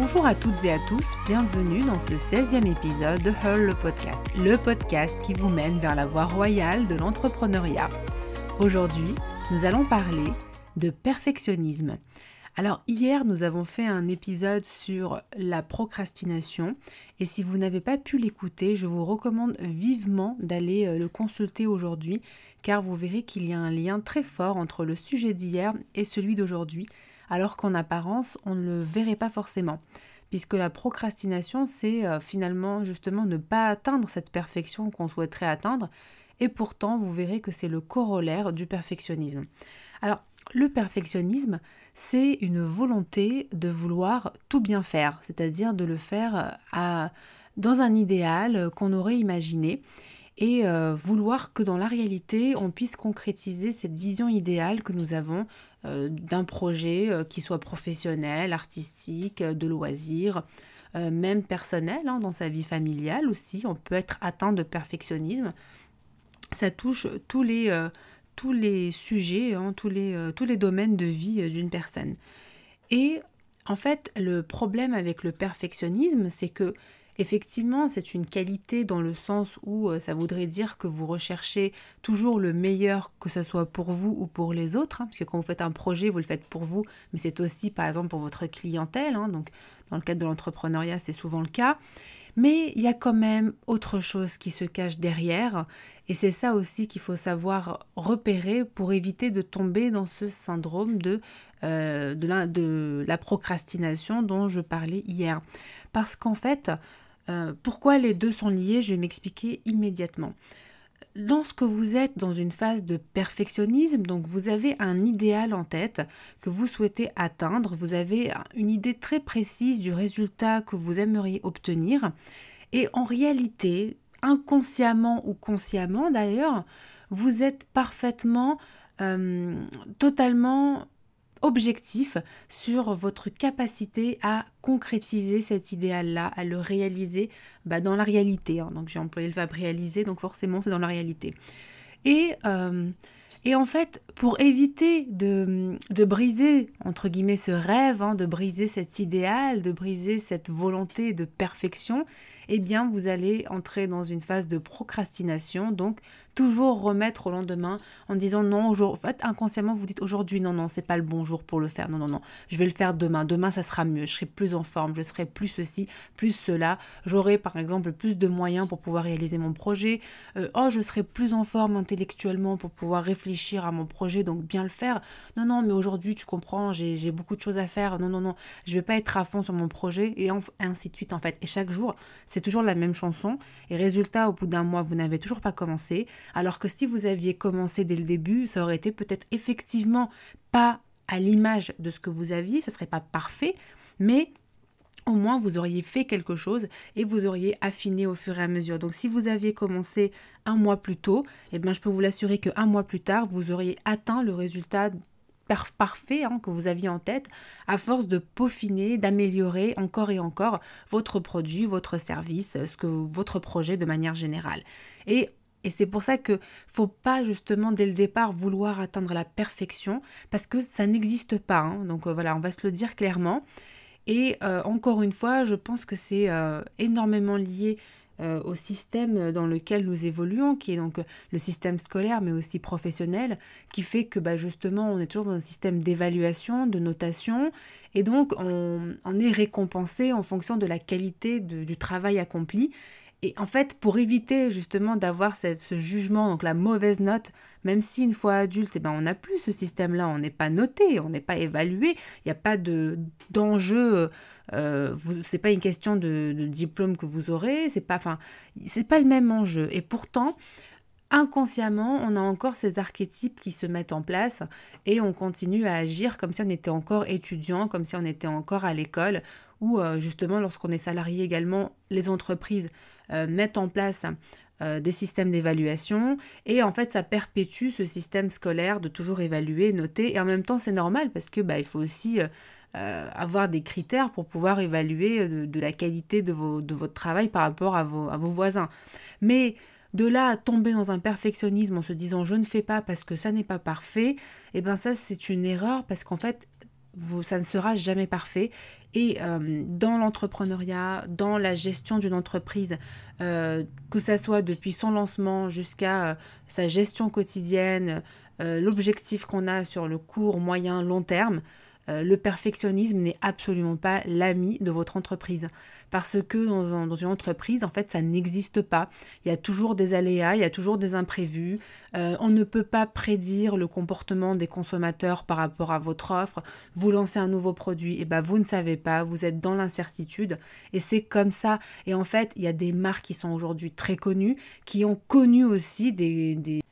Bonjour à toutes et à tous, bienvenue dans ce 16e épisode de Hurl le podcast, le podcast qui vous mène vers la voie royale de l'entrepreneuriat. Aujourd'hui, nous allons parler de perfectionnisme. Alors hier, nous avons fait un épisode sur la procrastination et si vous n'avez pas pu l'écouter, je vous recommande vivement d'aller euh, le consulter aujourd'hui car vous verrez qu'il y a un lien très fort entre le sujet d'hier et celui d'aujourd'hui alors qu'en apparence, on ne le verrait pas forcément. Puisque la procrastination, c'est euh, finalement justement ne pas atteindre cette perfection qu'on souhaiterait atteindre, et pourtant vous verrez que c'est le corollaire du perfectionnisme. Alors, le perfectionnisme, c'est une volonté de vouloir tout bien faire, c'est-à-dire de le faire euh, dans un idéal qu'on aurait imaginé et euh, vouloir que dans la réalité, on puisse concrétiser cette vision idéale que nous avons euh, d'un projet euh, qui soit professionnel, artistique, de loisir, même personnel, hein, dans sa vie familiale aussi. On peut être atteint de perfectionnisme. Ça touche tous les, tous les sujets, hein, tous, les, tous les domaines de vie d'une personne. Et en fait, le problème avec le perfectionnisme, c'est que Effectivement, c'est une qualité dans le sens où euh, ça voudrait dire que vous recherchez toujours le meilleur, que ce soit pour vous ou pour les autres, hein, parce que quand vous faites un projet, vous le faites pour vous, mais c'est aussi par exemple pour votre clientèle. Hein, donc dans le cadre de l'entrepreneuriat, c'est souvent le cas. Mais il y a quand même autre chose qui se cache derrière, et c'est ça aussi qu'il faut savoir repérer pour éviter de tomber dans ce syndrome de, euh, de, la, de la procrastination dont je parlais hier. Parce qu'en fait, euh, pourquoi les deux sont liés Je vais m'expliquer immédiatement. Lorsque vous êtes dans une phase de perfectionnisme, donc vous avez un idéal en tête que vous souhaitez atteindre, vous avez une idée très précise du résultat que vous aimeriez obtenir, et en réalité, inconsciemment ou consciemment d'ailleurs, vous êtes parfaitement, euh, totalement objectif sur votre capacité à concrétiser cet idéal-là, à le réaliser bah, dans la réalité. Hein. Donc j'ai employé le verbe réaliser, donc forcément c'est dans la réalité. Et, euh, et en fait, pour éviter de, de, briser, entre guillemets, ce rêve, hein, de briser cet idéal, de briser cette volonté de perfection, eh bien vous allez entrer dans une phase de procrastination, donc toujours remettre au lendemain en disant non, en fait inconsciemment vous dites aujourd'hui non, non, c'est pas le bon jour pour le faire, non, non, non, je vais le faire demain, demain ça sera mieux, je serai plus en forme, je serai plus ceci, plus cela, j'aurai par exemple plus de moyens pour pouvoir réaliser mon projet, euh, oh je serai plus en forme intellectuellement pour pouvoir réfléchir à mon projet, donc bien le faire, non, non, mais aujourd'hui tu comprends, j'ai beaucoup de choses à faire, non, non, non, je vais pas être à fond sur mon projet et ainsi de suite en fait, et chaque jour c'est toujours la même chanson. Et résultat au bout d'un mois vous n'avez toujours pas commencé, alors que si vous aviez commencé dès le début, ça aurait été peut-être effectivement pas à l'image de ce que vous aviez, ça serait pas parfait, mais au moins vous auriez fait quelque chose et vous auriez affiné au fur et à mesure. Donc si vous aviez commencé un mois plus tôt, eh bien je peux vous l'assurer qu'un mois plus tard, vous auriez atteint le résultat parfait hein, que vous aviez en tête à force de peaufiner, d'améliorer encore et encore votre produit, votre service, ce que votre projet de manière générale. Et et c'est pour ça que faut pas justement dès le départ vouloir atteindre la perfection parce que ça n'existe pas. Hein. Donc euh, voilà, on va se le dire clairement. Et euh, encore une fois, je pense que c'est euh, énormément lié au système dans lequel nous évoluons, qui est donc le système scolaire, mais aussi professionnel, qui fait que bah, justement on est toujours dans un système d'évaluation, de notation, et donc on, est récompensé en fonction de la qualité du travail accompli. Et en fait, pour éviter justement d'avoir ce jugement, donc la mauvaise note, même si une fois adulte, eh ben, on n'a plus ce système-là, on n'est pas noté, on n'est pas évalué, il n'y a pas d'enjeu, euh, c'est pas une question de, diplôme que vous aurez, c'est pas, pas le même enjeu. Et pourtant, inconsciemment, on a encore ces archétypes qui se mettent en place et on continue à agir comme si on était encore étudiant, comme si on était encore à l'école, ou euh, justement lorsqu'on est salarié également, les entreprises mettent en place euh, des systèmes d'évaluation et en fait ça perpétue ce système scolaire de toujours évaluer, noter et en même temps c'est normal parce que bah, il faut aussi euh, avoir des critères pour pouvoir évaluer de, la qualité de, votre travail par rapport à vos, voisins. Mais de là à tomber dans un perfectionnisme en se disant je ne fais pas parce que ça n'est pas parfait, et eh bien ça c'est une erreur parce qu'en fait vous, ça ne sera jamais parfait. Et euh, dans l'entrepreneuriat, dans la gestion d'une entreprise, euh, que ça soit depuis son lancement jusqu'à sa gestion quotidienne, l'objectif qu'on a sur le court, moyen, long terme, euh, le perfectionnisme n'est absolument pas l'ami de votre entreprise. Parce que dans, une entreprise, en fait, ça n'existe pas. Il y a toujours des aléas, il y a toujours des imprévus. Euh, on ne peut pas prédire le comportement des consommateurs par rapport à votre offre. Vous lancez un nouveau produit, et ben vous ne savez pas, vous êtes dans l'incertitude. Et c'est comme ça. Et en fait, il y a des marques qui sont aujourd'hui très connues, qui ont connu aussi des, des,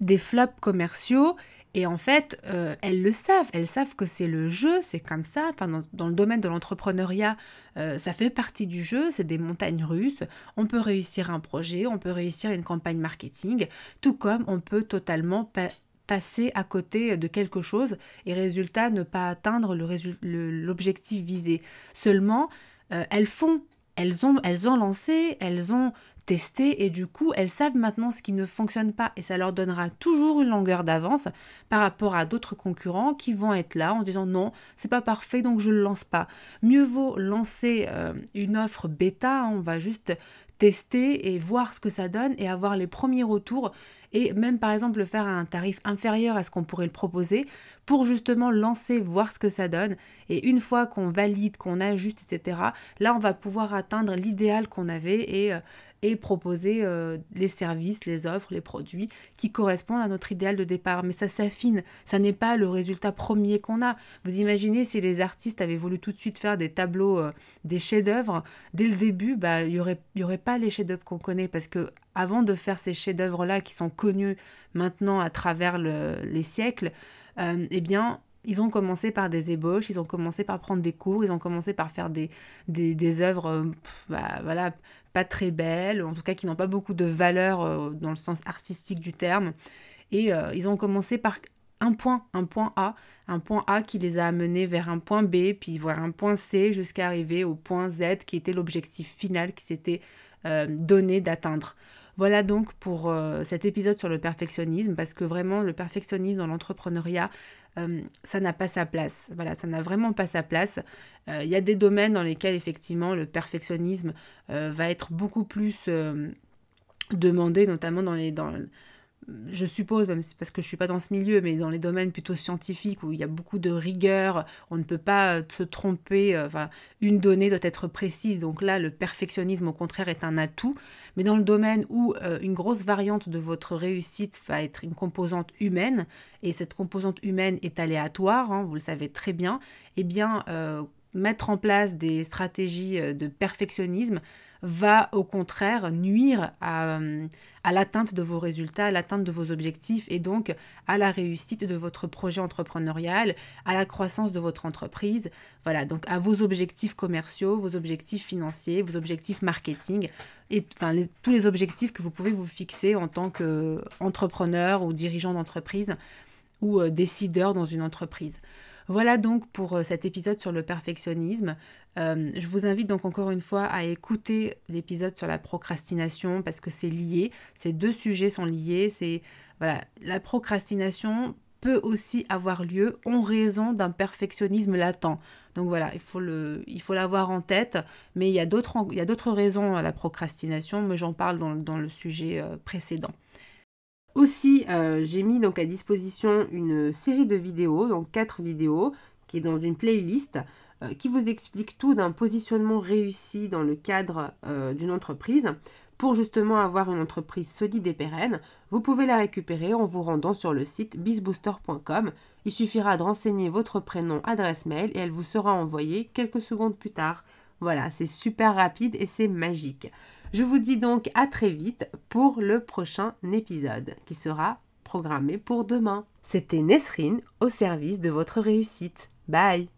des flops commerciaux et en fait, euh, elles le savent, elles savent que c'est le jeu, c'est comme ça. Enfin, dans, le domaine de l'entrepreneuriat, euh, ça fait partie du jeu, c'est des montagnes russes. On peut réussir un projet, on peut réussir une campagne marketing, tout comme on peut totalement passer à côté de quelque chose et résultat ne pas atteindre l'objectif visé. Seulement, euh, elles font, elles ont, elles ont lancé, elles ont tester et du coup elles savent maintenant ce qui ne fonctionne pas et ça leur donnera toujours une longueur d'avance par rapport à d'autres concurrents qui vont être là en disant non c'est pas parfait donc je le lance pas. Mieux vaut lancer euh, une offre bêta, hein, on va juste tester et voir ce que ça donne et avoir les premiers retours et même par exemple le faire à un tarif inférieur à ce qu'on pourrait le proposer pour justement lancer, voir ce que ça donne. Et une fois qu'on valide, qu'on ajuste, etc., là on va pouvoir atteindre l'idéal qu'on avait et euh, et proposer euh, les services, les offres, les produits qui correspondent à notre idéal de départ. Mais ça s'affine, ça n'est pas le résultat premier qu'on a. Vous imaginez si les artistes avaient voulu tout de suite faire des tableaux, euh, des chefs-d'œuvre, dès le début, bah, il n'y aurait, y aurait pas les chefs-d'œuvre qu'on connaît parce que avant de faire ces chefs-d'œuvre-là qui sont connus maintenant à travers les siècles, euh, eh bien, ils ont commencé par des ébauches, ils ont commencé par prendre des cours, ils ont commencé par faire des, des, œuvres bah, voilà, pas très belles, en tout cas qui n'ont pas beaucoup de valeur euh, dans le sens artistique du terme. Et euh, ils ont commencé par un point, un point A, un point A qui les a amenés vers un point B, puis vers un point C, jusqu'à arriver au point Z qui était l'objectif final qui s'était euh, donné d'atteindre. Voilà donc pour cet épisode sur le perfectionnisme, parce que vraiment le perfectionnisme dans l'entrepreneuriat, euh, ça n'a pas sa place. Voilà, ça n'a vraiment pas sa place. Euh, il y a des domaines dans lesquels effectivement le perfectionnisme euh, va être beaucoup plus demandé, notamment dans les, je suppose, même parce que je ne suis pas dans ce milieu, mais dans les domaines plutôt scientifiques où il y a beaucoup de rigueur, on ne peut pas se tromper, enfin, une donnée doit être précise, donc là, le perfectionnisme, au contraire, est un atout. Mais dans le domaine où euh, une grosse variante de votre réussite va être une composante humaine, et cette composante humaine est aléatoire, hein, vous le savez très bien, eh bien, euh, mettre en place des stratégies euh, de perfectionnisme va au contraire nuire à, à l'atteinte de vos résultats, à l'atteinte de vos objectifs et donc à la réussite de votre projet entrepreneurial, à la croissance de votre entreprise, voilà, donc à vos objectifs commerciaux, vos objectifs financiers, vos objectifs marketing et enfin tous les objectifs que vous pouvez vous fixer en tant qu'entrepreneur ou dirigeant d'entreprise ou euh, décideur dans une entreprise. Voilà donc pour euh, cet épisode sur le perfectionnisme. Euh, je vous invite donc encore une fois à écouter l'épisode sur la procrastination parce que c'est lié. Ces deux sujets sont liés. C'est voilà, la procrastination peut aussi avoir lieu en raison d'un perfectionnisme latent. Donc voilà, il faut, l'avoir en tête, mais il y a d'autres, raisons à la procrastination, mais j'en parle dans, dans le sujet euh, précédent. Aussi, euh, j'ai mis donc à disposition une série de vidéos, donc quatre vidéos, qui est dans une playlist, euh, qui vous explique tout d'un positionnement réussi dans le cadre d'une entreprise pour justement avoir une entreprise solide et pérenne, vous pouvez la récupérer en vous rendant sur le site bizbooster.com. Il suffira de renseigner votre prénom, adresse mail et elle vous sera envoyée quelques secondes plus tard. Voilà, c'est super rapide et c'est magique. Je vous dis donc à très vite pour le prochain épisode qui sera programmé pour demain. C'était Nesrine au service de votre réussite. Bye